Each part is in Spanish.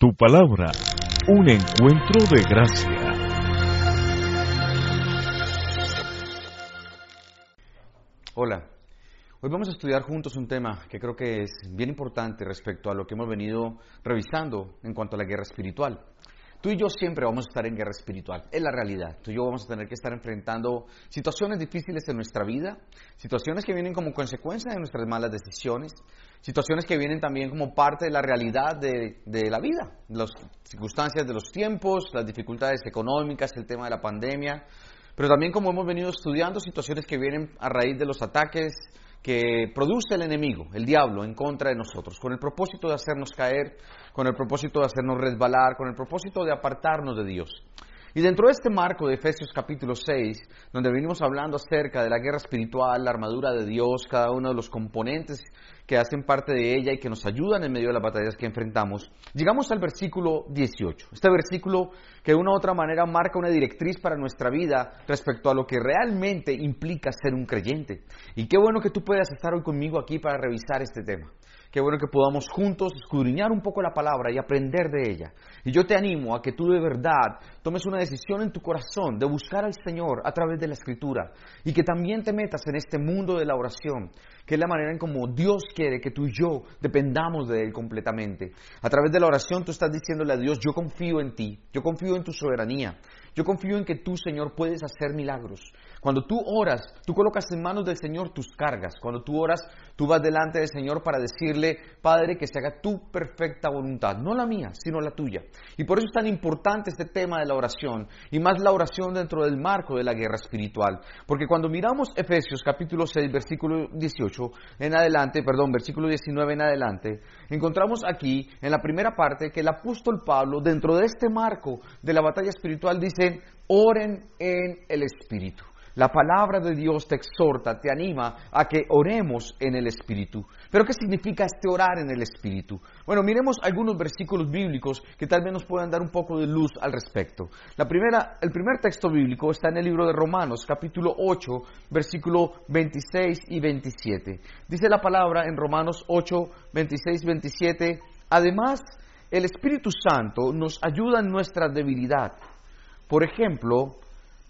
Tu palabra, un encuentro de gracia. Hola, hoy vamos a estudiar juntos un tema que creo que es bien importante respecto a lo que hemos venido revisando en cuanto a la guerra espiritual. Tú y yo siempre vamos a estar en guerra espiritual, es la realidad. Tú y yo vamos a tener que estar enfrentando situaciones difíciles en nuestra vida, situaciones que vienen como consecuencia de nuestras malas decisiones, situaciones que vienen también como parte de la realidad de, de la vida, las circunstancias de los tiempos, las dificultades económicas, el tema de la pandemia, pero también como hemos venido estudiando, situaciones que vienen a raíz de los ataques que produce el enemigo, el diablo, en contra de nosotros, con el propósito de hacernos caer, con el propósito de hacernos resbalar, con el propósito de apartarnos de Dios. Y dentro de este marco de Efesios capítulo 6, donde venimos hablando acerca de la guerra espiritual, la armadura de Dios, cada uno de los componentes que hacen parte de ella y que nos ayudan en medio de las batallas que enfrentamos, llegamos al versículo 18. Este versículo que de una u otra manera marca una directriz para nuestra vida respecto a lo que realmente implica ser un creyente. Y qué bueno que tú puedas estar hoy conmigo aquí para revisar este tema. Qué bueno que podamos juntos escudriñar un poco la palabra y aprender de ella. Y yo te animo a que tú de verdad tomes una decisión en tu corazón de buscar al Señor a través de la Escritura y que también te metas en este mundo de la oración, que es la manera en como Dios quiere que tú y yo dependamos de Él completamente. A través de la oración tú estás diciéndole a Dios, yo confío en ti, yo confío en tu soberanía, yo confío en que tú, Señor, puedes hacer milagros. Cuando tú oras, tú colocas en manos del Señor tus cargas. Cuando tú oras, tú vas delante del Señor para decirle, Padre, que se haga tu perfecta voluntad, no la mía, sino la tuya. Y por eso es tan importante este tema de la oración, y más la oración dentro del marco de la guerra espiritual. Porque cuando miramos Efesios capítulo 6, versículo 18 en adelante, perdón, versículo 19 en adelante, encontramos aquí, en la primera parte, que el apóstol Pablo, dentro de este marco de la batalla espiritual, dice, oren en el Espíritu. La palabra de Dios te exhorta, te anima a que oremos en el Espíritu. Pero ¿qué significa este orar en el Espíritu? Bueno, miremos algunos versículos bíblicos que tal vez nos puedan dar un poco de luz al respecto. La primera, el primer texto bíblico está en el libro de Romanos, capítulo 8, versículo 26 y 27. Dice la palabra en Romanos 8, 26, 27, además, el Espíritu Santo nos ayuda en nuestra debilidad. Por ejemplo,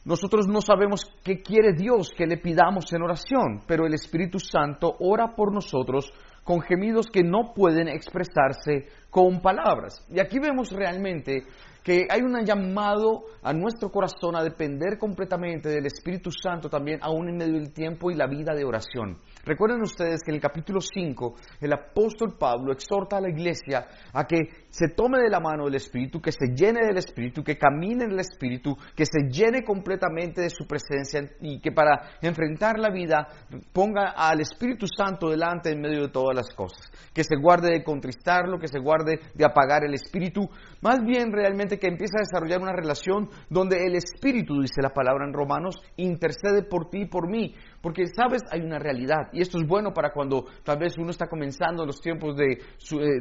nosotros no sabemos qué quiere Dios que le pidamos en oración, pero el Espíritu Santo ora por nosotros con gemidos que no pueden expresarse con palabras. Y aquí vemos realmente que hay un llamado a nuestro corazón a depender completamente del Espíritu Santo también, aún en medio del tiempo y la vida de oración. Recuerden ustedes que en el capítulo 5 el apóstol Pablo exhorta a la iglesia a que se tome de la mano del Espíritu, que se llene del Espíritu, que camine en el Espíritu, que se llene completamente de su presencia y que para enfrentar la vida ponga al Espíritu Santo delante en medio de todas las cosas, que se guarde de contristarlo, que se guarde de apagar el Espíritu, más bien realmente que empiece a desarrollar una relación donde el Espíritu, dice la palabra en Romanos, intercede por ti y por mí, porque sabes, hay una realidad. Y esto es bueno para cuando tal vez uno está comenzando los tiempos de,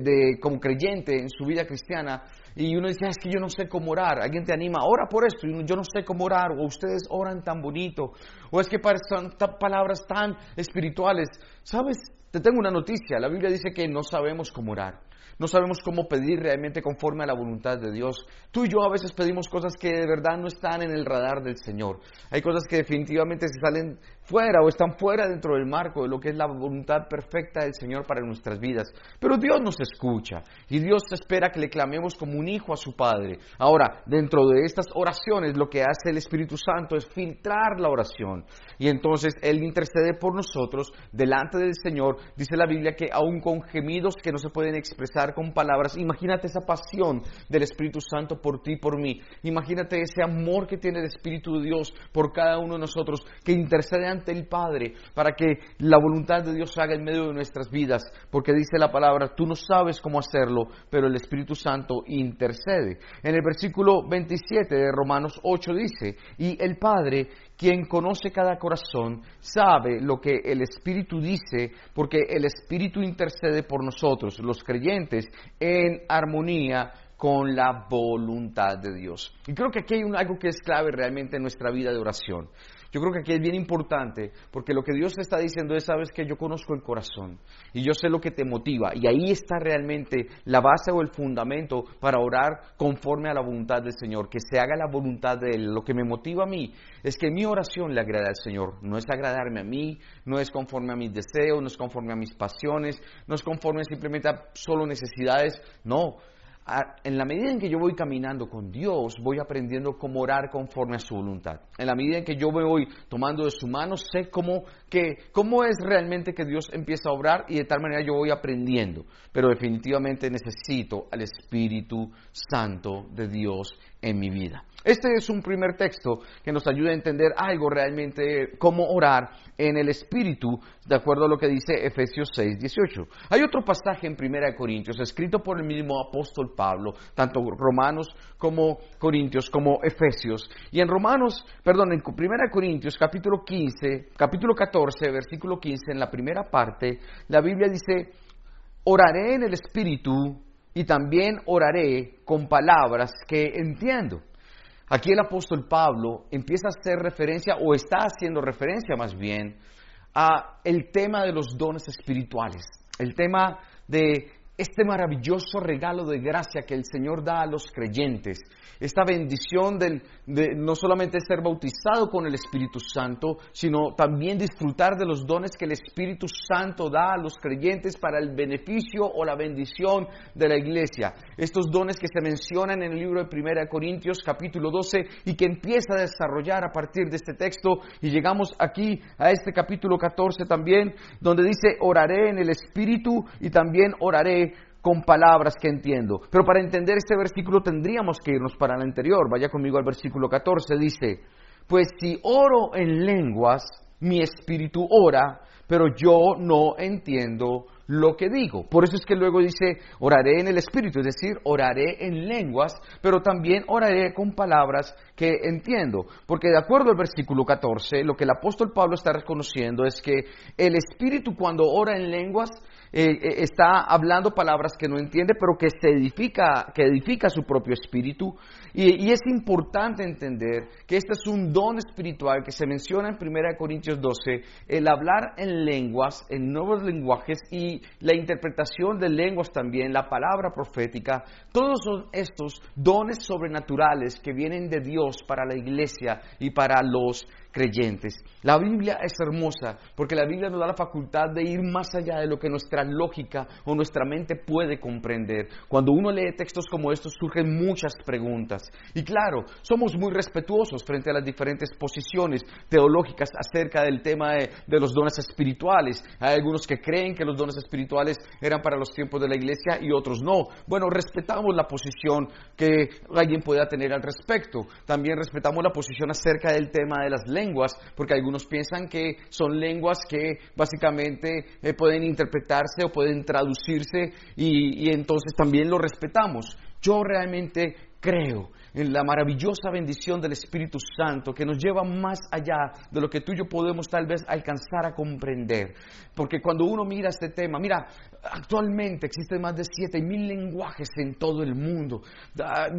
de como creyente en su vida cristiana y uno dice, es que yo no sé cómo orar. Alguien te anima, ora por esto. Y yo no sé cómo orar. O ustedes oran tan bonito. O es que son palabras tan espirituales. ¿Sabes? Te tengo una noticia. La Biblia dice que no sabemos cómo orar. No sabemos cómo pedir realmente conforme a la voluntad de Dios. Tú y yo a veces pedimos cosas que de verdad no están en el radar del Señor. Hay cosas que definitivamente se salen fuera o están fuera dentro del marco de lo que es la voluntad perfecta del Señor para nuestras vidas. Pero Dios nos escucha y Dios espera que le clamemos como un hijo a su Padre. Ahora, dentro de estas oraciones, lo que hace el Espíritu Santo es filtrar la oración. Y entonces Él intercede por nosotros delante del Señor. Dice la Biblia que aún con gemidos que no se pueden expresar con palabras, imagínate esa pasión del Espíritu Santo por ti y por mí. Imagínate ese amor que tiene el Espíritu de Dios por cada uno de nosotros, que intercede ante el Padre para que la voluntad de Dios haga en medio de nuestras vidas. Porque dice la palabra, tú no sabes cómo hacerlo, pero el Espíritu Santo intercede. En el versículo 27 de Romanos 8 dice, y el Padre quien conoce cada corazón, sabe lo que el Espíritu dice, porque el Espíritu intercede por nosotros, los creyentes, en armonía con la voluntad de Dios. Y creo que aquí hay algo que es clave realmente en nuestra vida de oración. Yo creo que aquí es bien importante, porque lo que Dios te está diciendo es, sabes que yo conozco el corazón y yo sé lo que te motiva, y ahí está realmente la base o el fundamento para orar conforme a la voluntad del Señor, que se haga la voluntad de Él. Lo que me motiva a mí es que mi oración le agrada al Señor, no es agradarme a mí, no es conforme a mis deseos, no es conforme a mis pasiones, no es conforme simplemente a solo necesidades, no en la medida en que yo voy caminando con Dios, voy aprendiendo cómo orar conforme a su voluntad. En la medida en que yo me voy tomando de su mano, sé cómo, que, cómo es realmente que Dios empieza a obrar y de tal manera yo voy aprendiendo. Pero definitivamente necesito al Espíritu Santo de Dios en mi vida. Este es un primer texto que nos ayuda a entender algo realmente, cómo orar en el Espíritu, de acuerdo a lo que dice Efesios 6, 18. Hay otro pasaje en Primera de Corintios, escrito por el mismo apóstol Pablo, tanto Romanos como Corintios, como Efesios. Y en Romanos, perdón, en Primera de Corintios, capítulo 15, capítulo 14, versículo 15, en la primera parte, la Biblia dice, oraré en el Espíritu y también oraré con palabras que entiendo. Aquí el apóstol Pablo empieza a hacer referencia, o está haciendo referencia más bien, a el tema de los dones espirituales, el tema de este maravilloso regalo de gracia que el Señor da a los creyentes, esta bendición de no solamente ser bautizado con el Espíritu Santo, sino también disfrutar de los dones que el Espíritu Santo da a los creyentes para el beneficio o la bendición de la iglesia. Estos dones que se mencionan en el libro de 1 Corintios capítulo 12 y que empieza a desarrollar a partir de este texto y llegamos aquí a este capítulo 14 también, donde dice, oraré en el Espíritu y también oraré con palabras que entiendo. Pero para entender este versículo tendríamos que irnos para el anterior. Vaya conmigo al versículo 14. Dice, pues si oro en lenguas, mi espíritu ora, pero yo no entiendo lo que digo. Por eso es que luego dice, oraré en el Espíritu, es decir, oraré en lenguas, pero también oraré con palabras que entiendo. Porque de acuerdo al versículo 14, lo que el apóstol Pablo está reconociendo es que el Espíritu cuando ora en lenguas eh, eh, está hablando palabras que no entiende, pero que se edifica, que edifica su propio espíritu. Y, es importante entender que este es un don espiritual que se menciona en 1 Corintios 12, el hablar en lenguas, en nuevos lenguajes y la interpretación de lenguas también, la palabra profética, todos son estos dones sobrenaturales que vienen de Dios para la iglesia y para los creyentes. La Biblia es hermosa porque la Biblia nos da la facultad de ir más allá de lo que nuestra lógica o nuestra mente puede comprender. Cuando uno lee textos como estos surgen muchas preguntas. Y claro, somos muy respetuosos frente a las diferentes posiciones teológicas acerca del tema de, de los dones espirituales. Hay algunos que creen que los dones espirituales eran para los tiempos de la iglesia y otros no. Bueno, respetamos la posición que alguien pueda tener al respecto. También respetamos la posición acerca del tema de las leyes lenguas, porque algunos piensan que son lenguas que básicamente eh, pueden interpretarse o pueden traducirse y entonces también lo respetamos. Yo realmente creo en la maravillosa bendición del Espíritu Santo que nos lleva más allá de lo que tú y yo podemos tal vez alcanzar a comprender. Porque cuando uno mira este tema, mira, actualmente existen más de 7.000 lenguajes en todo el mundo,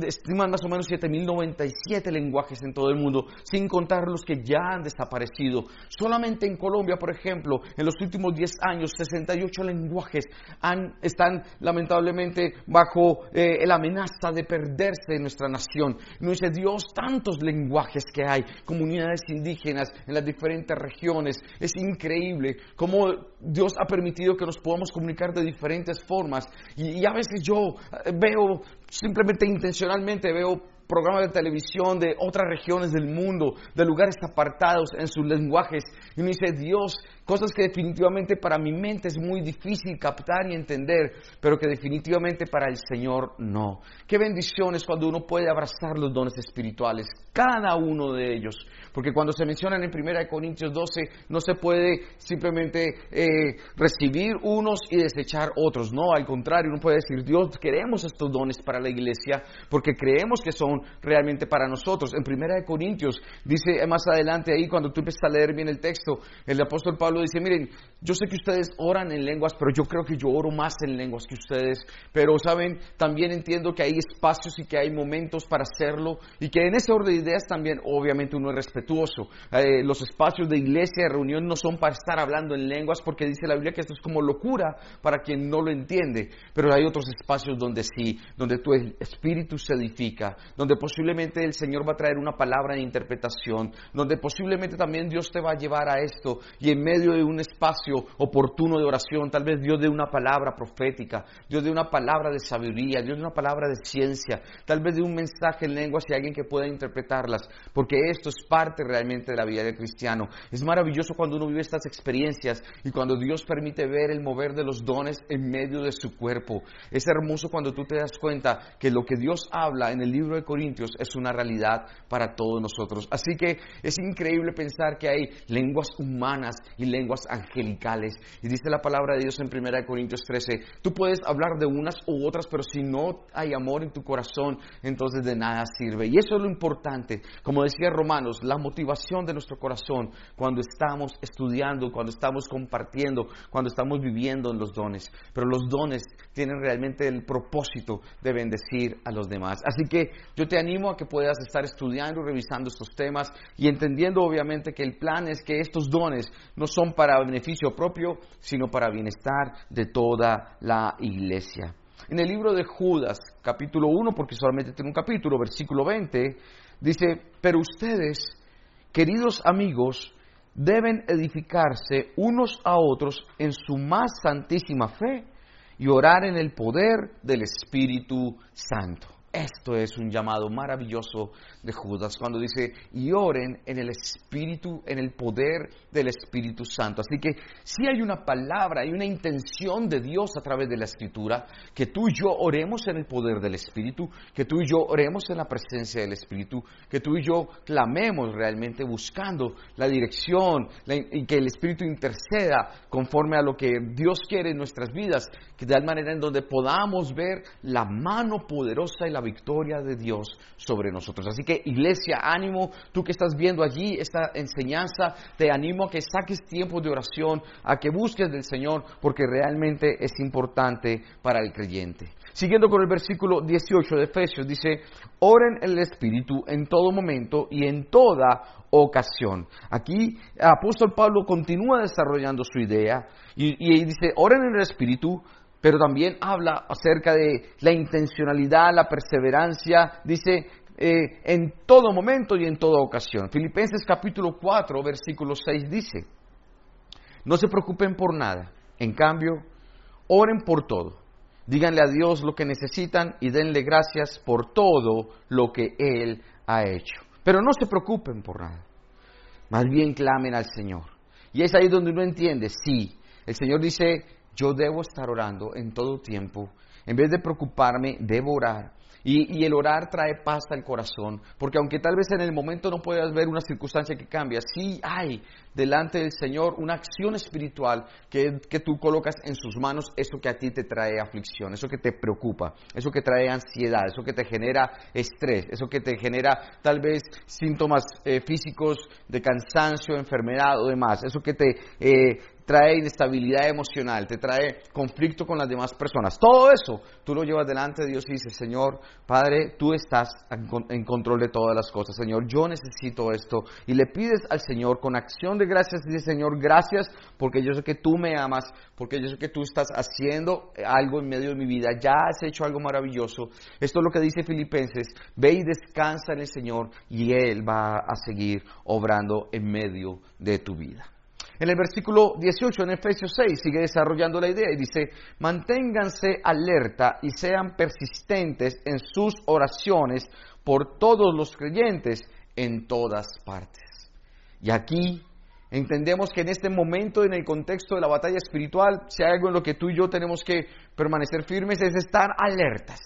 estiman más o menos 7.097 lenguajes en todo el mundo, sin contar los que ya han desaparecido. Solamente en Colombia, por ejemplo, en los últimos 10 años, 68 lenguajes han, están lamentablemente bajo eh, la amenaza de perderse en nuestra nación no dice Dios, tantos lenguajes que hay, comunidades indígenas en las diferentes regiones. Es increíble cómo Dios ha permitido que nos podamos comunicar de diferentes formas. Y, y a veces yo eh, veo, simplemente intencionalmente veo programas de televisión de otras regiones del mundo, de lugares apartados en sus lenguajes. Y me dice, Dios, cosas que definitivamente para mi mente es muy difícil captar y entender, pero que definitivamente para el Señor no. Qué bendiciones cuando uno puede abrazar los dones espirituales, cada uno de ellos, porque cuando se mencionan en 1 Corintios 12, no se puede simplemente eh, recibir unos y desechar otros, no, al contrario, uno puede decir, Dios, queremos estos dones para la iglesia, porque creemos que son realmente para nosotros. En 1 Corintios dice más adelante ahí, cuando tú empiezas a leer bien el texto, el apóstol Pablo Dice, miren, yo sé que ustedes oran en lenguas, pero yo creo que yo oro más en lenguas que ustedes. Pero, ¿saben? También entiendo que hay espacios y que hay momentos para hacerlo. Y que en ese orden de ideas también, obviamente, uno es respetuoso. Eh, los espacios de iglesia, de reunión, no son para estar hablando en lenguas, porque dice la Biblia que esto es como locura para quien no lo entiende. Pero hay otros espacios donde sí, donde tu espíritu se edifica, donde posiblemente el Señor va a traer una palabra de interpretación, donde posiblemente también Dios te va a llevar a esto. Y en medio de un espacio oportuno de oración, tal vez Dios dé una palabra profética, Dios dé una palabra de sabiduría, Dios dé una palabra de ciencia, tal vez de un mensaje en lengua si hay alguien que pueda interpretarlas, porque esto es parte realmente de la vida del cristiano. Es maravilloso cuando uno vive estas experiencias y cuando Dios permite ver el mover de los dones en medio de su cuerpo. Es hermoso cuando tú te das cuenta que lo que Dios habla en el libro de Corintios es una realidad para todos nosotros. Así que es increíble pensar que hay lenguas humanas y lenguas angélicas y dice la palabra de Dios en 1 Corintios 13, tú puedes hablar de unas u otras, pero si no hay amor en tu corazón, entonces de nada sirve. Y eso es lo importante. Como decía Romanos, la motivación de nuestro corazón cuando estamos estudiando, cuando estamos compartiendo, cuando estamos viviendo en los dones. Pero los dones tienen realmente el propósito de bendecir a los demás. Así que yo te animo a que puedas estar estudiando y revisando estos temas y entendiendo obviamente que el plan es que estos dones no son para beneficio propio, sino para bienestar de toda la iglesia. En el libro de Judas, capítulo 1, porque solamente tiene un capítulo, versículo 20, dice, pero ustedes, queridos amigos, deben edificarse unos a otros en su más santísima fe y orar en el poder del Espíritu Santo. Esto es un llamado maravilloso de Judas cuando dice, y oren en el Espíritu, en el poder del Espíritu Santo. Así que si hay una palabra, hay una intención de Dios a través de la Escritura, que tú y yo oremos en el poder del Espíritu, que tú y yo oremos en la presencia del Espíritu, que tú y yo clamemos realmente buscando la dirección y que el Espíritu interceda conforme a lo que Dios quiere en nuestras vidas, que de tal manera en donde podamos ver la mano poderosa y la victoria de Dios sobre nosotros. Así que iglesia, ánimo, tú que estás viendo allí esta enseñanza, te animo a que saques tiempo de oración, a que busques del Señor, porque realmente es importante para el creyente. Siguiendo con el versículo 18 de Efesios, dice, oren el Espíritu en todo momento y en toda ocasión. Aquí el apóstol Pablo continúa desarrollando su idea y, y dice, oren en el Espíritu, pero también habla acerca de la intencionalidad, la perseverancia, dice, eh, en todo momento y en toda ocasión. Filipenses capítulo 4, versículo 6 dice, no se preocupen por nada, en cambio, oren por todo. Díganle a Dios lo que necesitan y denle gracias por todo lo que Él ha hecho. Pero no se preocupen por nada. Más bien clamen al Señor. Y es ahí donde uno entiende, sí, el Señor dice, yo debo estar orando en todo tiempo. En vez de preocuparme, debo orar. Y, el orar trae paz al corazón, porque aunque tal vez en el momento no puedas ver una circunstancia que cambia, sí hay delante del Señor una acción espiritual que, que, tú colocas en sus manos, eso que a ti te trae aflicción, eso que te preocupa, eso que trae ansiedad, eso que te genera estrés, eso que te genera tal vez síntomas eh, físicos de cansancio, enfermedad o demás, eso que te... Eh, trae inestabilidad emocional, te trae conflicto con las demás personas. Todo eso tú lo llevas delante de Dios y dices, Señor, Padre, tú estás en control de todas las cosas. Señor, yo necesito esto. Y le pides al Señor con acción de gracias, dice, Señor, gracias porque yo sé que tú me amas, porque yo sé que tú estás haciendo algo en medio de mi vida, ya has hecho algo maravilloso. Esto es lo que dice Filipenses, ve y descansa en el Señor y Él va a seguir obrando en medio de tu vida. En el versículo 18 en Efesios 6 sigue desarrollando la idea y dice, manténganse alerta y sean persistentes en sus oraciones por todos los creyentes en todas partes. Y aquí entendemos que en este momento, en el contexto de la batalla espiritual, si hay algo en lo que tú y yo tenemos que permanecer firmes, es estar alertas,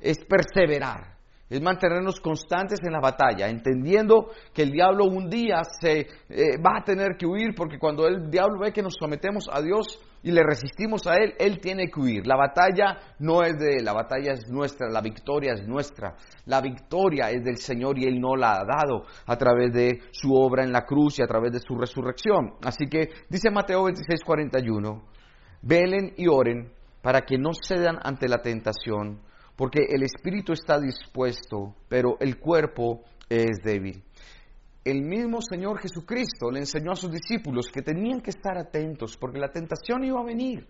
es perseverar es mantenernos constantes en la batalla, entendiendo que el diablo un día se eh, va a tener que huir, porque cuando el diablo ve que nos sometemos a Dios, y le resistimos a Él, Él tiene que huir. La batalla no es de Él, la batalla es nuestra, la victoria es nuestra. La victoria es del Señor y Él no la ha dado a través de su obra en la cruz y a través de su resurrección. Así que dice Mateo 26, 41, velen y oren para que no cedan ante la tentación, porque el espíritu está dispuesto, pero el cuerpo es débil el mismo Señor Jesucristo le enseñó a sus discípulos que tenían que estar atentos porque la tentación iba a venir.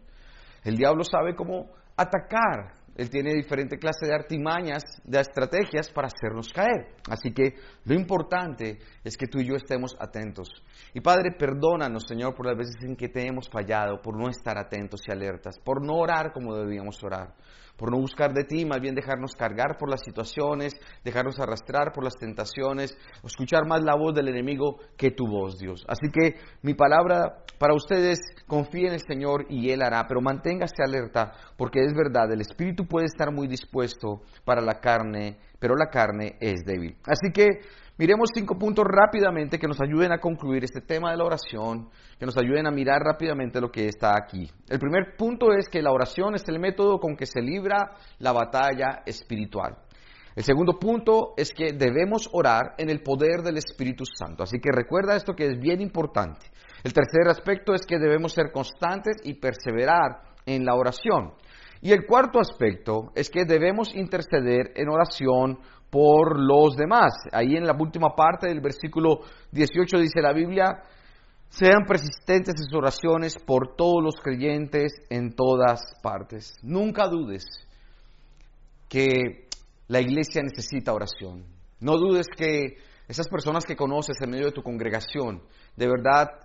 El diablo sabe cómo atacar. Él tiene diferente clase de artimañas, de estrategias para hacernos caer. Así que lo importante es que tú y yo estemos atentos. Y Padre, perdónanos, Señor, por las veces en que te hemos fallado, por no estar atentos y alertas, por no orar como debíamos orar por no buscar de ti, más bien dejarnos cargar por las situaciones, dejarnos arrastrar por las tentaciones, escuchar más la voz del enemigo que tu voz, Dios. Así que mi palabra para ustedes, confíe en el Señor y Él hará, pero manténgase alerta, porque es verdad, el espíritu puede estar muy dispuesto para la carne, pero la carne es débil. Así que Miremos cinco puntos rápidamente que nos ayuden a concluir este tema de la oración, que nos ayuden a mirar rápidamente lo que está aquí. El primer punto es que la oración es el método con que se libra la batalla espiritual. El segundo punto es que debemos orar en el poder del Espíritu Santo. Así que recuerda esto que es bien importante. El tercer aspecto es que debemos ser constantes y perseverar en la oración. Y el cuarto aspecto es que debemos interceder en oración por los demás. Ahí en la última parte del versículo 18 dice la Biblia, sean persistentes en sus oraciones por todos los creyentes en todas partes. Nunca dudes que la iglesia necesita oración. No dudes que esas personas que conoces en medio de tu congregación, de verdad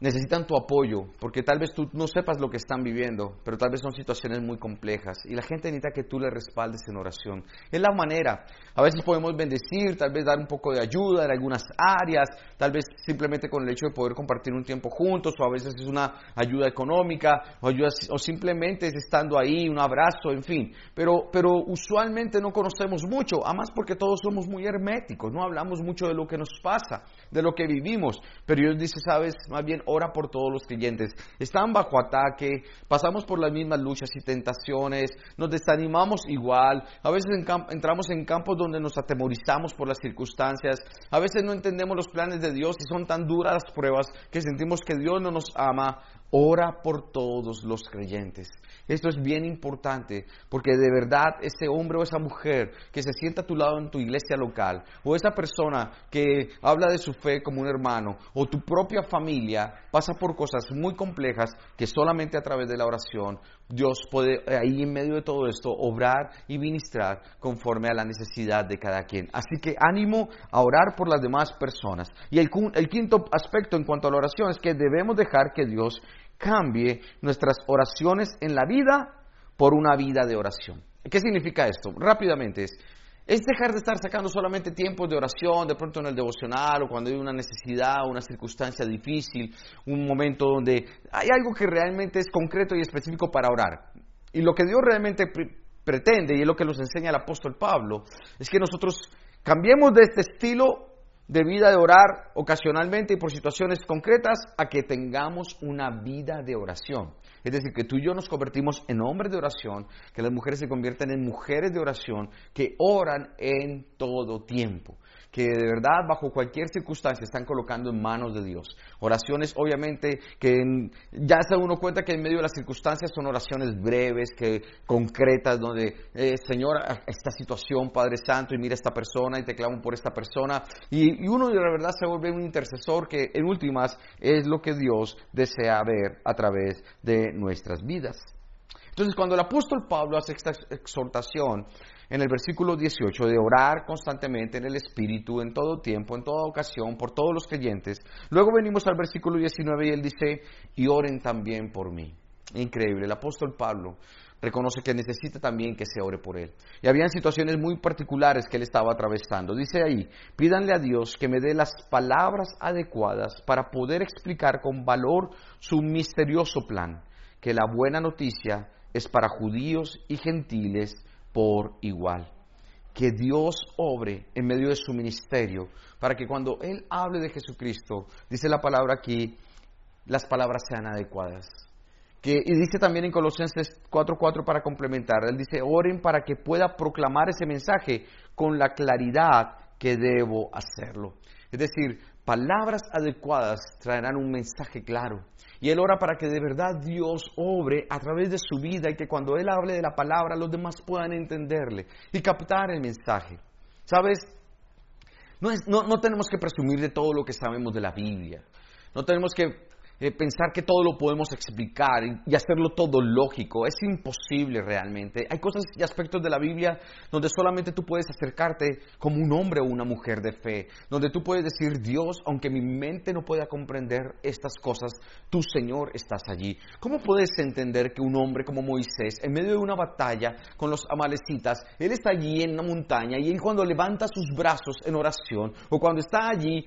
necesitan tu apoyo, porque tal vez tú no sepas lo que están viviendo, pero tal vez son situaciones muy complejas y la gente necesita que tú le respaldes en oración. Es la manera. A veces podemos bendecir, tal vez dar un poco de ayuda en algunas áreas, tal vez simplemente con el hecho de poder compartir un tiempo juntos, o a veces es una ayuda económica, o, simplemente es estando ahí, un abrazo, en fin. Pero, pero usualmente no conocemos mucho, además porque todos somos muy herméticos, no hablamos mucho de lo que nos pasa, de lo que vivimos. Pero Dios dice, sabes, más bien ora por todos los creyentes. Están bajo ataque, pasamos por las mismas luchas y tentaciones, nos desanimamos igual, a veces entramos en campos donde nos atemorizamos por las circunstancias, a veces no entendemos los planes de Dios y son tan duras las pruebas que sentimos que Dios no nos ama. Ora por todos los creyentes. Esto es bien importante porque de verdad ese hombre o esa mujer que se sienta a tu lado en tu iglesia local o esa persona que habla de su fe como un hermano o tu propia familia pasa por cosas muy complejas que solamente a través de la oración Dios puede ahí en medio de todo esto obrar y ministrar conforme a la necesidad de cada quien. Así que ánimo a orar por las demás personas. Y el, el quinto aspecto en cuanto a la oración es que debemos dejar que Dios cambie nuestras oraciones en la vida por una vida de oración. ¿Qué significa esto? Rápidamente es, es dejar de estar sacando solamente tiempos de oración, de pronto en el devocional o cuando hay una necesidad, una circunstancia difícil, un momento donde hay algo que realmente es concreto y específico para orar. Y lo que Dios realmente pretende, y es lo que nos enseña el apóstol Pablo, es que nosotros cambiemos de este estilo de vida de orar ocasionalmente y por situaciones concretas a que tengamos una vida de oración. Es decir, que tú y yo nos convertimos en hombres de oración, que las mujeres se convierten en mujeres de oración, que oran en todo tiempo que de verdad bajo cualquier circunstancia están colocando en manos de Dios. Oraciones obviamente que ya se uno cuenta que en medio de las circunstancias son oraciones breves, que concretas, donde eh, Señor, esta situación, Padre Santo, y mira esta persona y te clamo por esta persona. Y, y uno de verdad se vuelve un intercesor que en últimas es lo que Dios desea ver a través de nuestras vidas. Entonces cuando el apóstol Pablo hace esta exhortación, en el versículo 18 de orar constantemente en el Espíritu, en todo tiempo, en toda ocasión, por todos los creyentes. Luego venimos al versículo 19 y él dice, y oren también por mí. Increíble, el apóstol Pablo reconoce que necesita también que se ore por él. Y habían situaciones muy particulares que él estaba atravesando. Dice ahí, pídanle a Dios que me dé las palabras adecuadas para poder explicar con valor su misterioso plan, que la buena noticia es para judíos y gentiles por igual. Que Dios obre en medio de su ministerio para que cuando Él hable de Jesucristo, dice la palabra aquí, las palabras sean adecuadas. Que, y dice también en Colosenses 4:4 para complementar, él dice, oren para que pueda proclamar ese mensaje con la claridad que debo hacerlo. Es decir, palabras adecuadas traerán un mensaje claro. Y él ora para que de verdad Dios obre a través de su vida y que cuando él hable de la palabra los demás puedan entenderle y captar el mensaje. ¿Sabes? No, no, no tenemos que presumir de todo lo que sabemos de la Biblia. No tenemos que eh, pensar que todo lo podemos explicar y, hacerlo todo lógico. Es imposible realmente. Hay cosas y aspectos de la Biblia donde solamente tú puedes acercarte como un hombre o una mujer de fe, donde tú puedes decir, Dios, aunque mi mente no pueda comprender estas cosas, tú, Señor, estás allí. ¿Cómo puedes entender que un hombre como Moisés, en medio de una batalla con los amalecitas, él está allí en una montaña y él cuando levanta sus brazos en oración o cuando está allí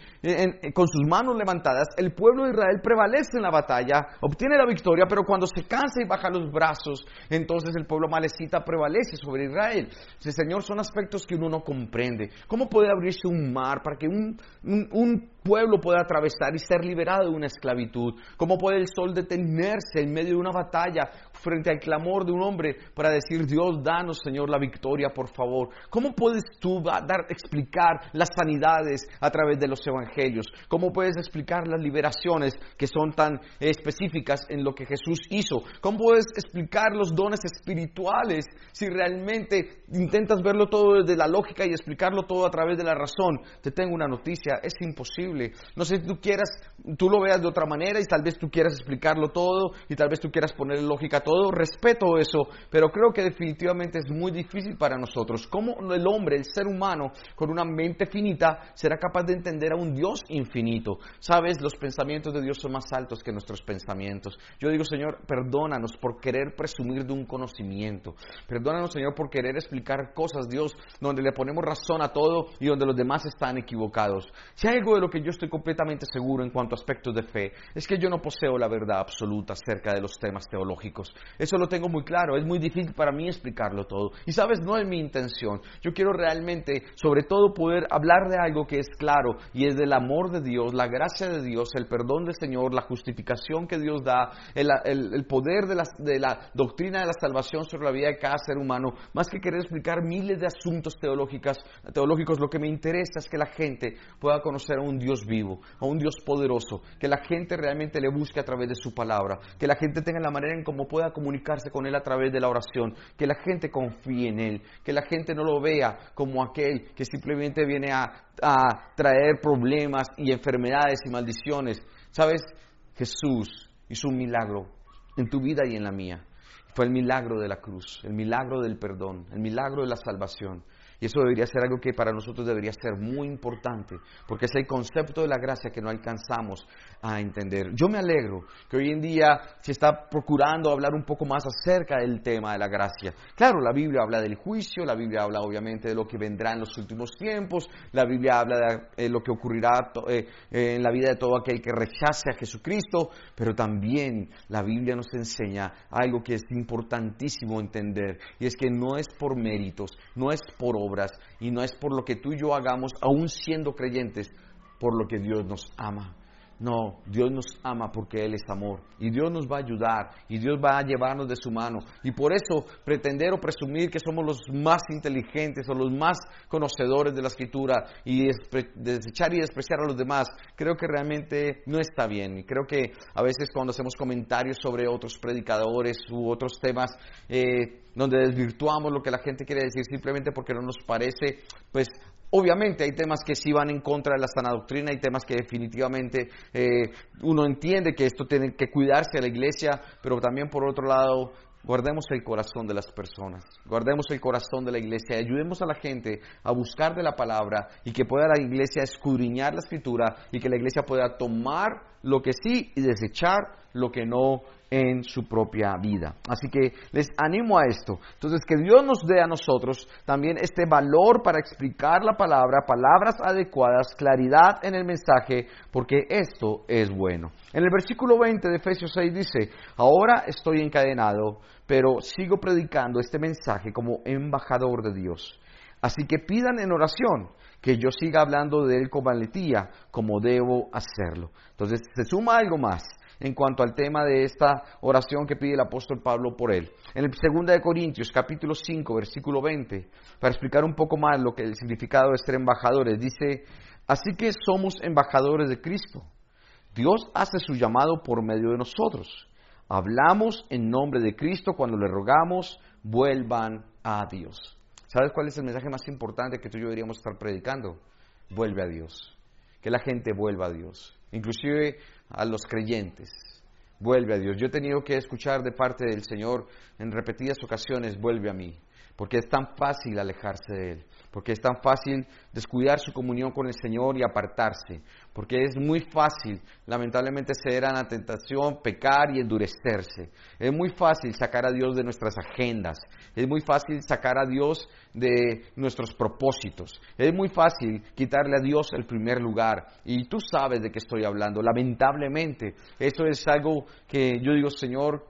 con sus manos levantadas, el pueblo de Israel prevalece en la batalla, obtiene la victoria, pero cuando se cansa y baja los brazos, entonces el pueblo malecita prevalece sobre Israel. Sí, Señor, son aspectos que uno no comprende. ¿Cómo puede abrirse un mar para que un, un pueblo pueda atravesar y ser liberado de una esclavitud? ¿Cómo puede el sol detenerse en medio de una batalla frente al clamor de un hombre para decir, Dios, danos, Señor, la victoria, por favor? ¿Cómo puedes tú dar, explicar las sanidades a través de los evangelios? ¿Cómo puedes explicar las liberaciones que son tan específicas en lo que Jesús hizo? ¿Cómo puedes explicar los dones espirituales si realmente intentas verlo todo desde la lógica y explicarlo todo a través de la razón? Te tengo una noticia, es imposible. No sé si tú quieras, tú lo veas de otra manera y tal vez tú quieras explicarlo todo y tal vez tú quieras poner lógica a todo. Respeto eso, pero creo que definitivamente es muy difícil para nosotros. ¿Cómo el hombre, el ser humano, con una mente finita, será capaz de entender a un Dios infinito? Sabes, los pensamientos de Dios son más altos que nuestros pensamientos. Yo digo, Señor, perdónanos por querer presumir de un conocimiento. Perdónanos, Señor, por querer explicar cosas, Dios, donde le ponemos razón a todo y donde los demás están equivocados. Si hay algo de lo que yo estoy completamente seguro en cuanto a aspectos de fe, es que yo no poseo la verdad absoluta acerca de los temas teológicos. Eso lo tengo muy claro. Es muy difícil para mí explicarlo todo. Y sabes, no es mi intención. Yo quiero realmente, sobre todo, poder hablar de algo que es claro y es del amor de Dios, la gracia de Dios, el perdón del Señor, la justificación que Dios da, el, poder de la, de la, doctrina de la salvación sobre la vida de cada ser humano, más que querer explicar miles de asuntos teológicos, teológicos, lo que me interesa es que la gente pueda conocer a un Dios vivo, a un Dios poderoso, que la gente realmente le busque a través de su palabra, que la gente tenga la manera en cómo pueda comunicarse con Él a través de la oración, que la gente confíe en Él, que la gente no lo vea como aquel que simplemente viene a, a traer problemas y enfermedades y maldiciones. ¿Sabes? Jesús hizo un milagro en tu vida y en la mía. Fue el milagro de la cruz, el milagro del perdón, el milagro de la salvación. Y eso debería ser algo que para nosotros debería ser muy importante, porque es el concepto de la gracia que no alcanzamos a entender. Yo me alegro que hoy en día se está procurando hablar un poco más acerca del tema de la gracia. Claro, la Biblia habla del juicio, la Biblia habla obviamente de lo que vendrá en los últimos tiempos, la Biblia habla de eh, lo que ocurrirá eh, en la vida de todo aquel que rechace a Jesucristo, pero también la Biblia nos enseña algo que es importantísimo entender, y es que no es por méritos, no es por y no es por lo que tú y yo hagamos, aún siendo creyentes, por lo que Dios nos ama. No, Dios nos ama porque Él es amor. Y Dios nos va a ayudar. Y Dios va a llevarnos de su mano. Y por eso pretender o presumir que somos los más inteligentes o los más conocedores de la escritura y desechar y despreciar a los demás, creo que realmente no está bien. Y creo que a veces cuando hacemos comentarios sobre otros predicadores u otros temas, eh, donde desvirtuamos lo que la gente quiere decir simplemente porque no nos parece, pues Obviamente hay temas que sí van en contra de la sana doctrina, hay temas que definitivamente eh, uno entiende que esto tiene que cuidarse a la iglesia, pero también por otro lado guardemos el corazón de las personas, guardemos el corazón de la iglesia, ayudemos a la gente a buscar de la palabra y que pueda la iglesia escudriñar la escritura y que la iglesia pueda tomar lo que sí y desechar lo que no en su propia vida. Así que les animo a esto. Entonces, que Dios nos dé a nosotros también este valor para explicar la palabra, palabras adecuadas, claridad en el mensaje, porque esto es bueno. En el versículo 20 de Efesios 6 dice, ahora estoy encadenado, pero sigo predicando este mensaje como embajador de Dios. Así que pidan en oración que yo siga hablando de él con valentía, como debo hacerlo. Entonces se suma algo más en cuanto al tema de esta oración que pide el apóstol Pablo por él. En el 2 de Corintios, capítulo 5, versículo 20, para explicar un poco más lo que el significado de ser embajadores, dice, así que somos embajadores de Cristo. Dios hace su llamado por medio de nosotros. Hablamos en nombre de Cristo cuando le rogamos, vuelvan a Dios. ¿Sabes cuál es el mensaje más importante que tú y yo deberíamos estar predicando? Vuelve a Dios. Que la gente vuelva a Dios. Inclusive a los creyentes. Vuelve a Dios. Yo he tenido que escuchar de parte del Señor en repetidas ocasiones, vuelve a mí. Porque es tan fácil alejarse de Él porque es tan fácil descuidar su comunión con el Señor y apartarse, porque es muy fácil, lamentablemente, ceder a la tentación, pecar y endurecerse. Es muy fácil sacar a Dios de nuestras agendas, es muy fácil sacar a Dios de nuestros propósitos, es muy fácil quitarle a Dios el primer lugar. Y tú sabes de qué estoy hablando, lamentablemente, eso es algo que yo digo, Señor,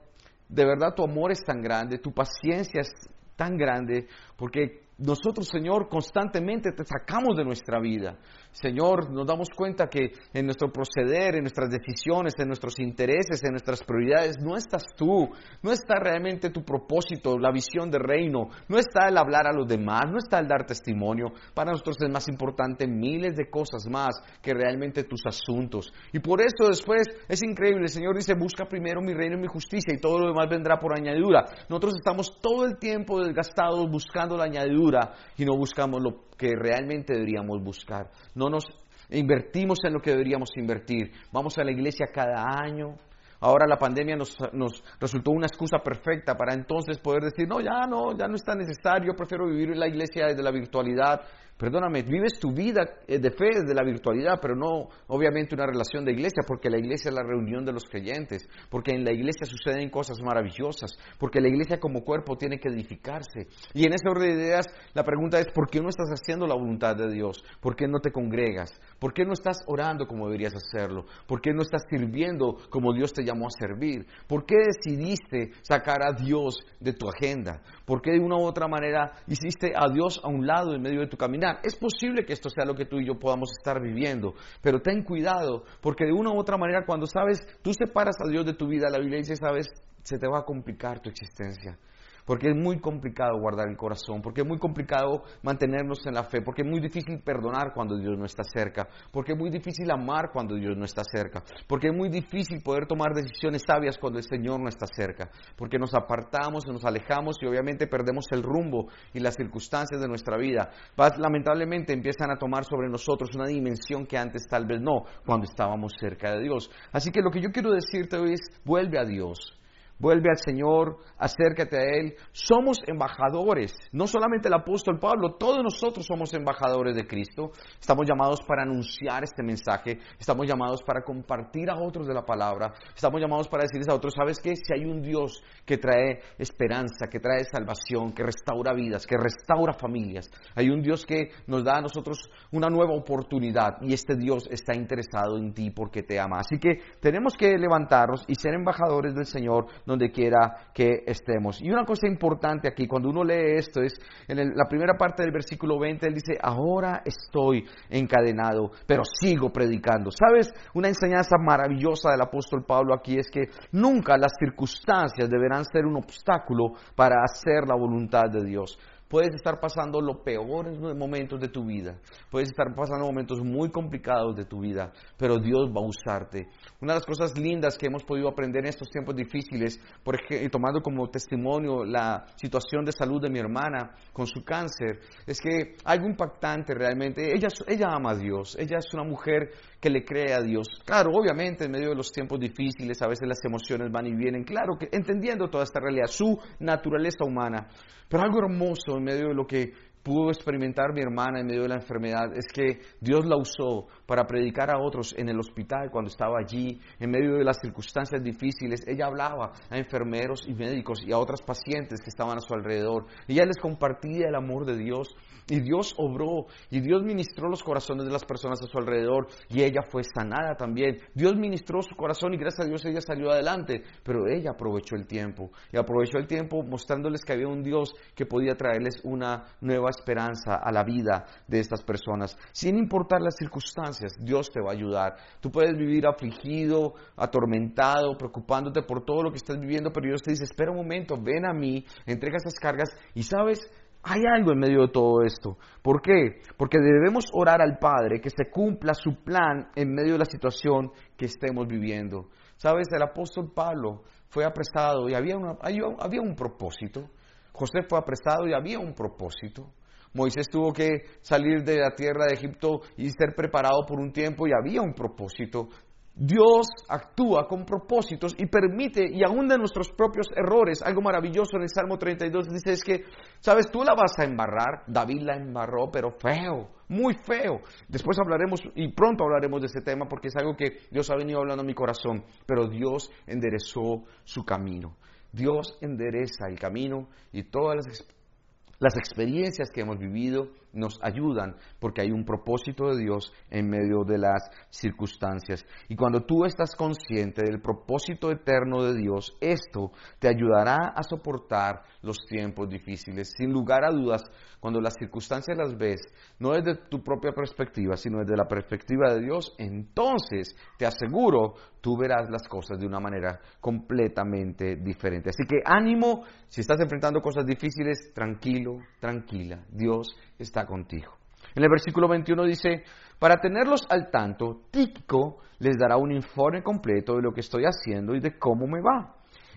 de verdad tu amor es tan grande, tu paciencia es tan grande, porque nosotros, Señor, constantemente te sacamos de nuestra vida. Señor, nos damos cuenta que en nuestro proceder, en nuestras decisiones, en nuestros intereses, en nuestras prioridades, no estás tú, no está realmente tu propósito, la visión de reino, no está el hablar a los demás, no está el dar testimonio. Para nosotros es más importante miles de cosas más que realmente tus asuntos. Y por eso después es increíble, el Señor dice, busca primero mi reino y mi justicia y todo lo demás vendrá por añadidura. Nosotros estamos todo el tiempo desgastados buscando la añadidura y no buscamos lo que realmente deberíamos buscar. No nos invertimos en lo que deberíamos invertir. Vamos a la iglesia cada año. Ahora la pandemia nos, nos, resultó una excusa perfecta para entonces poder decir, no, ya no, ya no está necesario, prefiero vivir en la iglesia desde la virtualidad. Perdóname, vives tu vida eh, de fe desde la virtualidad, pero no obviamente una relación de iglesia, porque la iglesia es la reunión de los creyentes, porque en la iglesia suceden cosas maravillosas, porque la iglesia como cuerpo tiene que edificarse. Y en ese orden de ideas, la pregunta es, ¿por qué no estás haciendo la voluntad de Dios? ¿Por qué no te congregas? ¿Por qué no estás orando como deberías hacerlo? ¿Por qué no estás sirviendo como Dios te llamó a servir? ¿Por qué decidiste sacar a Dios de tu agenda? ¿Por qué de una u otra manera hiciste a Dios a un lado en medio de tu camino? Es posible que esto sea lo que tú y yo podamos estar viviendo, pero ten cuidado, porque de una u otra manera cuando sabes, tú separas a Dios de tu vida, la Biblia dice, sabes, se te va a complicar tu existencia porque es muy complicado guardar el corazón, porque es muy complicado mantenernos en la fe, porque es muy difícil perdonar cuando Dios no está cerca, porque es muy difícil amar cuando Dios no está cerca, porque es muy difícil poder tomar decisiones sabias cuando el Señor no está cerca, porque nos apartamos, nos alejamos y obviamente perdemos el rumbo y las circunstancias de nuestra vida. Lamentablemente empiezan a tomar sobre nosotros una dimensión que antes tal vez no, cuando estábamos cerca de Dios. Así que lo que yo quiero decirte hoy es, vuelve a Dios. Vuelve al Señor, acércate a Él. Somos embajadores, no solamente el apóstol Pablo, todos nosotros somos embajadores de Cristo. Estamos llamados para anunciar este mensaje, estamos llamados para compartir a otros de la palabra, estamos llamados para decirles a otros, ¿sabes qué? Si hay un Dios que trae esperanza, que trae salvación, que restaura vidas, que restaura familias, hay un Dios que nos da a nosotros una nueva oportunidad y este Dios está interesado en ti porque te ama. Así que tenemos que levantarnos y ser embajadores del Señor donde quiera que estemos. Y una cosa importante aquí, cuando uno lee esto, es en la primera parte del versículo 20, él dice, ahora estoy encadenado, pero sigo predicando. ¿Sabes? Una enseñanza maravillosa del apóstol Pablo aquí es que nunca las circunstancias deberán ser un obstáculo para hacer la voluntad de Dios. Puedes estar pasando los peores momentos de tu vida. Puedes estar pasando momentos muy complicados de tu vida, pero Dios va a usarte. Una de las cosas lindas que hemos podido aprender en estos tiempos difíciles, por ejemplo, tomando como testimonio la situación de salud de mi hermana con su cáncer, es que algo impactante realmente. Ella, ella ama a Dios. Ella es una mujer que le cree a Dios. Claro, obviamente en medio de los tiempos difíciles, a veces las emociones van y vienen. Claro que entendiendo toda esta realidad, su naturaleza humana. Pero algo hermoso en medio de lo que pudo experimentar mi hermana en medio de la enfermedad es que Dios la usó para predicar a otros en el hospital cuando estaba allí, en medio de las circunstancias difíciles. Ella hablaba a enfermeros y médicos y a otras pacientes que estaban a su alrededor. Ella les compartía el amor de Dios y Dios obró y Dios ministró los corazones de las personas a su alrededor y ella fue sanada también. Dios ministró su corazón y gracias a Dios ella salió adelante, pero ella aprovechó el tiempo y aprovechó el tiempo mostrándoles que había un Dios que podía traerles una nueva esperanza a la vida de estas personas. Sin importar las circunstancias, Dios te va a ayudar. Tú puedes vivir afligido, atormentado, preocupándote por todo lo que estás viviendo, pero Dios te dice, espera un momento, ven a mí, entrega esas cargas y sabes, hay algo en medio de todo esto. ¿Por qué? Porque debemos orar al Padre que se cumpla su plan en medio de la situación que estemos viviendo. Sabes, el apóstol Pablo fue apresado y había, había un propósito. José fue apresado y había un propósito. Moisés tuvo que salir de la tierra de Egipto y ser preparado por un tiempo y había un propósito. Dios actúa con propósitos y permite, y aún de nuestros propios errores, algo maravilloso en el Salmo 32 dice es que, sabes, tú la vas a embarrar, David la embarró, pero feo, muy feo. Después hablaremos, y pronto hablaremos de ese tema, porque es algo que Dios ha venido hablando a mi corazón, pero Dios enderezó su camino. Dios endereza el camino y todas las, las experiencias que hemos vivido nos ayudan porque hay un propósito de Dios en medio de las circunstancias. Y cuando tú estás consciente del propósito eterno de Dios, esto te ayudará a soportar los tiempos difíciles. Sin lugar a dudas, cuando las circunstancias las ves, no desde tu propia perspectiva, sino desde la perspectiva de Dios, entonces te aseguro, tú verás las cosas de una manera completamente diferente. Así que ánimo, si estás enfrentando cosas difíciles, tranquilo, tranquila. Dios está contigo. En el versículo 21 dice, para tenerlos al tanto, Tíquico les dará un informe completo de lo que estoy haciendo y de cómo me va.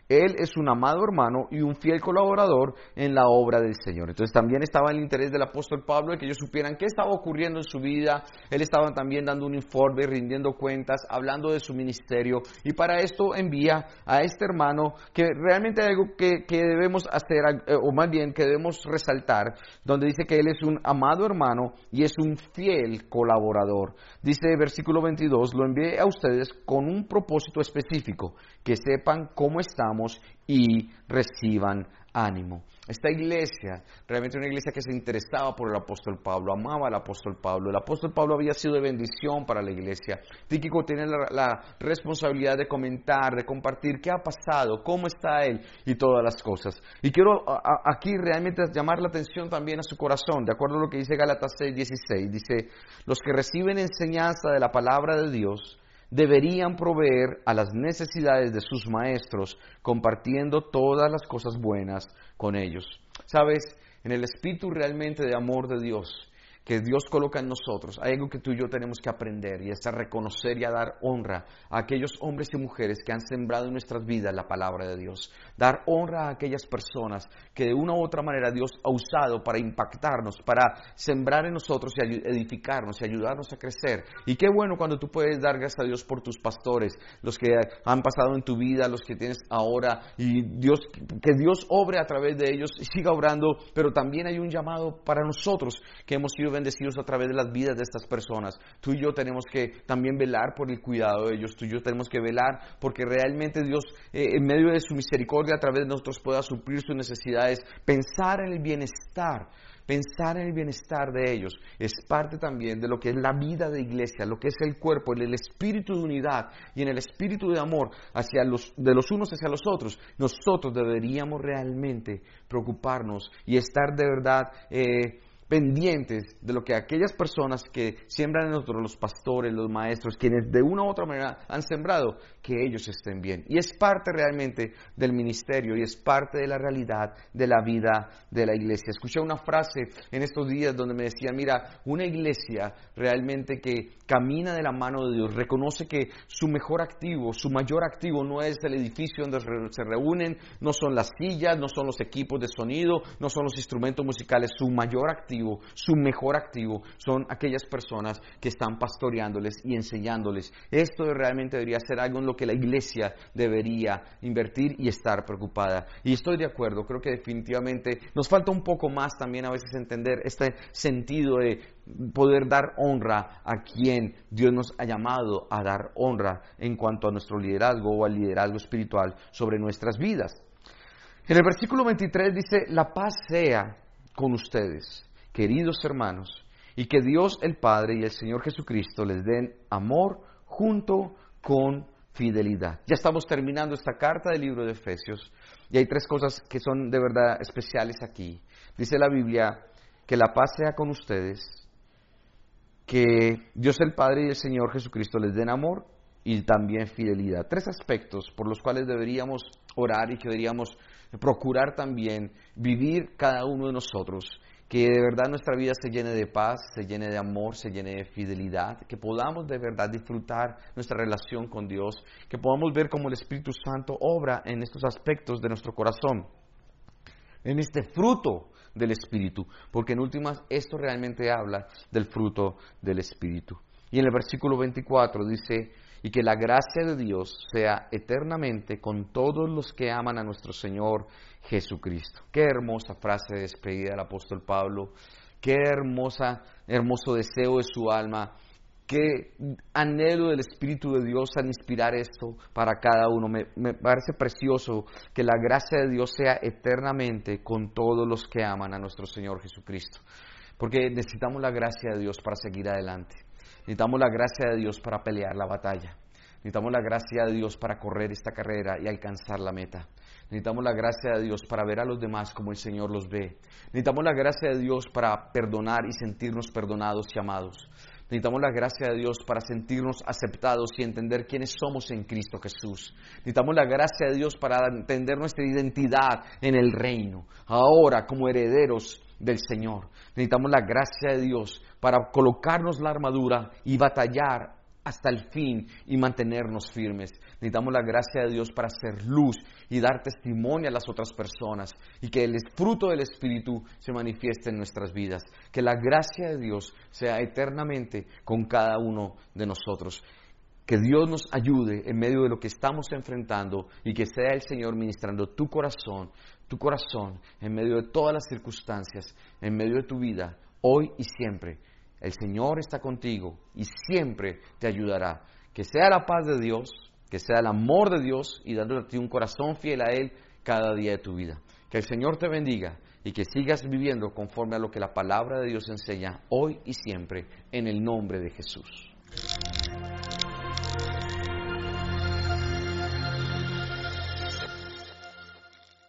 Él es un amado hermano y un fiel colaborador en la obra del Señor. Entonces también estaba el interés del apóstol Pablo de que ellos supieran qué estaba ocurriendo en su vida. Él estaba también dando un informe, rindiendo cuentas, hablando de su ministerio. Y para esto envía a este hermano que realmente hay algo que, debemos hacer, eh, o más bien que debemos resaltar, donde dice que él es un amado hermano y es un fiel colaborador. Dice versículo 22, lo envié a ustedes con un propósito específico, que sepan cómo estamos y reciban ánimo. Esta iglesia, realmente una iglesia que se interesaba por el apóstol Pablo, amaba al apóstol Pablo. El apóstol Pablo había sido de bendición para la iglesia. Tíquico tiene la, responsabilidad de comentar, de compartir qué ha pasado, cómo está él y todas las cosas. Y quiero aquí realmente llamar la atención también a su corazón, de acuerdo a lo que dice Gálatas 6:16. Dice, los que reciben enseñanza de la palabra de Dios, deberían proveer a las necesidades de sus maestros, compartiendo todas las cosas buenas con ellos. Sabes, en el espíritu realmente de amor de Dios, que Dios coloca en nosotros, hay algo que tú y yo tenemos que aprender y es a reconocer y a dar honra a aquellos hombres y mujeres que han sembrado en nuestras vidas la palabra de Dios. Dar honra a aquellas personas que de una u otra manera Dios ha usado para impactarnos, para sembrar en nosotros y edificarnos y ayudarnos a crecer. Y qué bueno cuando tú puedes dar gracias a Dios por tus pastores, los que han pasado en tu vida, los que tienes ahora, y Dios, que Dios obre a través de ellos y siga obrando, pero también hay un llamado para nosotros que hemos sido bendecidos a través de las vidas de estas personas. Tú y yo tenemos que también velar por el cuidado de ellos. Tú y yo tenemos que velar porque realmente Dios, eh, en medio de su misericordia, a través de nosotros pueda suplir sus necesidades. Pensar en el bienestar pensar en el bienestar de ellos es parte también de lo que es la vida de iglesia, lo que es el cuerpo, en el espíritu de unidad y en el espíritu de amor hacia los, de los unos hacia los otros. Nosotros deberíamos realmente preocuparnos y estar de verdad eh, pendientes de lo que aquellas personas que siembran en nosotros, los pastores, los maestros, quienes de una u otra manera han sembrado, que ellos estén bien. Y es parte realmente del ministerio y es parte de la realidad de la vida de la iglesia. Escuché una frase en estos días donde me decía, mira, una iglesia realmente que camina de la mano de Dios, reconoce que su mejor activo, su mayor activo no es el edificio donde se reúnen, no son las sillas, no son los equipos de sonido, no son los instrumentos musicales, su mayor activo su mejor activo son aquellas personas que están pastoreándoles y enseñándoles. Esto realmente debería ser algo en lo que la iglesia debería invertir y estar preocupada. Y estoy de acuerdo, creo que definitivamente nos falta un poco más también a veces entender este sentido de poder dar honra a quien Dios nos ha llamado a dar honra en cuanto a nuestro liderazgo o al liderazgo espiritual sobre nuestras vidas. En el versículo 23 dice, la paz sea con ustedes queridos hermanos, y que Dios el Padre y el Señor Jesucristo les den amor junto con fidelidad. Ya estamos terminando esta carta del libro de Efesios y hay tres cosas que son de verdad especiales aquí. Dice la Biblia que la paz sea con ustedes, que Dios el Padre y el Señor Jesucristo les den amor y también fidelidad. Tres aspectos por los cuales deberíamos orar y que deberíamos procurar también vivir cada uno de nosotros que de verdad nuestra vida se llene de paz, se llene de amor, se llene de fidelidad, que podamos de verdad disfrutar nuestra relación con Dios, que podamos ver cómo el Espíritu Santo obra en estos aspectos de nuestro corazón, en este fruto del Espíritu, porque en últimas esto realmente habla del fruto del Espíritu. Y en el versículo 24 dice, y que la gracia de Dios sea eternamente con todos los que aman a nuestro Señor Jesucristo. Qué hermosa frase de despedida del apóstol Pablo, qué hermosa, hermoso deseo de su alma, qué anhelo del Espíritu de Dios al inspirar esto para cada uno. Me, me parece precioso que la gracia de Dios sea eternamente con todos los que aman a nuestro Señor Jesucristo, porque necesitamos la gracia de Dios para seguir adelante. Necesitamos la gracia de Dios para pelear la batalla. Necesitamos la gracia de Dios para correr esta carrera y alcanzar la meta. Necesitamos la gracia de Dios para ver a los demás como el Señor los ve. Necesitamos la gracia de Dios para perdonar y sentirnos perdonados y amados. Necesitamos la gracia de Dios para sentirnos aceptados y entender quiénes somos en Cristo Jesús. Necesitamos la gracia de Dios para entender nuestra identidad en el reino, ahora como herederos del Señor. Necesitamos la gracia de Dios para colocarnos la armadura y batallar hasta el fin y mantenernos firmes. Necesitamos la gracia de Dios para hacer luz y dar testimonio a las otras personas y que el fruto del Espíritu se manifieste en nuestras vidas. Que la gracia de Dios sea eternamente con cada uno de nosotros. Que Dios nos ayude en medio de lo que estamos enfrentando y que sea el Señor ministrando tu corazón, tu corazón en medio de todas las circunstancias, en medio de tu vida, hoy y siempre. El Señor está contigo y siempre te ayudará. Que sea la paz de Dios, que sea el amor de Dios y dándote a ti un corazón fiel a Él cada día de tu vida. Que el Señor te bendiga y que sigas viviendo conforme a lo que la palabra de Dios enseña hoy y siempre en el nombre de Jesús.